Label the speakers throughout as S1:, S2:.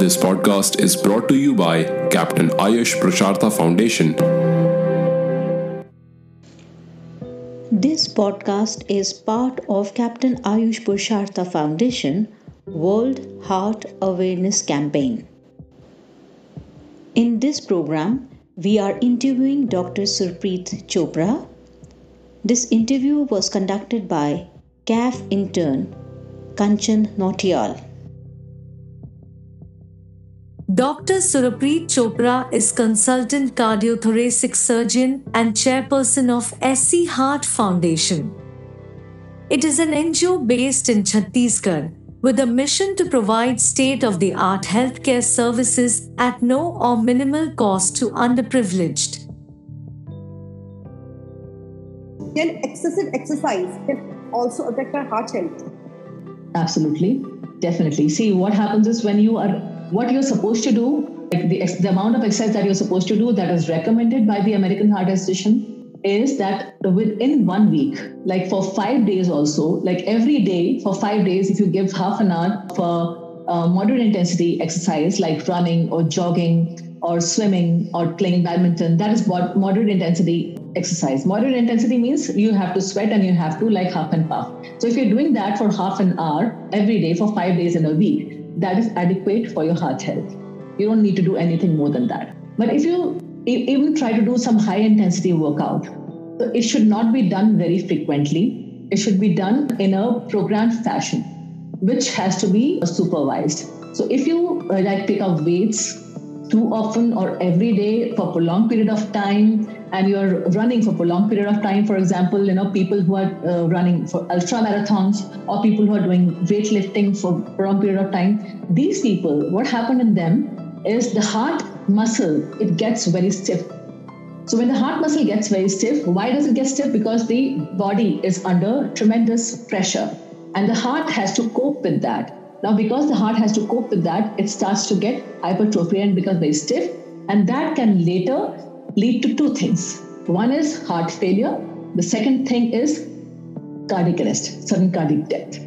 S1: This podcast is brought to you by Captain Ayush Purushartha Foundation.
S2: This podcast is part of Captain Ayush Purushartha Foundation World Heart Awareness Campaign. In this program, we are interviewing Dr. Surpreet Chopra. This interview was conducted by CAF intern Kanchan Nautiyal.
S3: Dr. Surpreet Chopra is consultant cardiothoracic surgeon and chairperson of SC Heart Foundation. It is an NGO based in Chhattisgarh with a mission to provide state of the art healthcare services at no or minimal cost to underprivileged.
S4: Can excessive exercise can also affect our heart health?
S5: Absolutely, definitely. See, what happens is when you are what you're supposed to do, like the, the amount of exercise that you're supposed to do that is recommended by the American Heart Association is that within one week, like for five days also, like every day for five days, if you give half an hour for uh, moderate intensity exercise like running or jogging or swimming or playing badminton, that is what moderate intensity exercise. Moderate intensity means you have to sweat and you have to like half and puff. So if you're doing that for half an hour every day for five days in a week, that is adequate for your heart health. You don't need to do anything more than that. But if you even try to do some high intensity workout, it should not be done very frequently. It should be done in a programmed fashion, which has to be supervised. So if you uh, like pick up weights too often or every day for a prolonged period of time and you're running for a prolonged period of time for example you know people who are uh, running for ultra marathons or people who are doing weightlifting for a prolonged period of time these people what happened in them is the heart muscle it gets very stiff so when the heart muscle gets very stiff why does it get stiff because the body is under tremendous pressure and the heart has to cope with that now, because the heart has to cope with that, it starts to get hypertrophy and becomes very stiff. And that can later lead to two things. One is heart failure. The second thing is cardiac arrest, sudden cardiac death.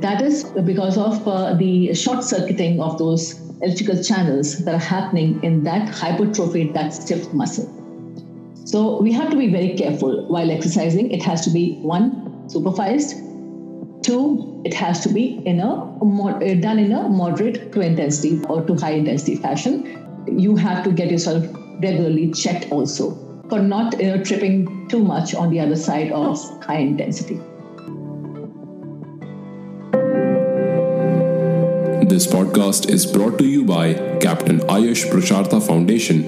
S5: That is because of uh, the short circuiting of those electrical channels that are happening in that hypertrophy, that stiff muscle. So we have to be very careful while exercising. It has to be one, supervised, Two, it has to be in a uh, done in a moderate to intensity or to high intensity fashion. You have to get yourself regularly checked also for not you know, tripping too much on the other side of oh. high intensity.
S1: This podcast is brought to you by Captain Ayush Purushartha Foundation.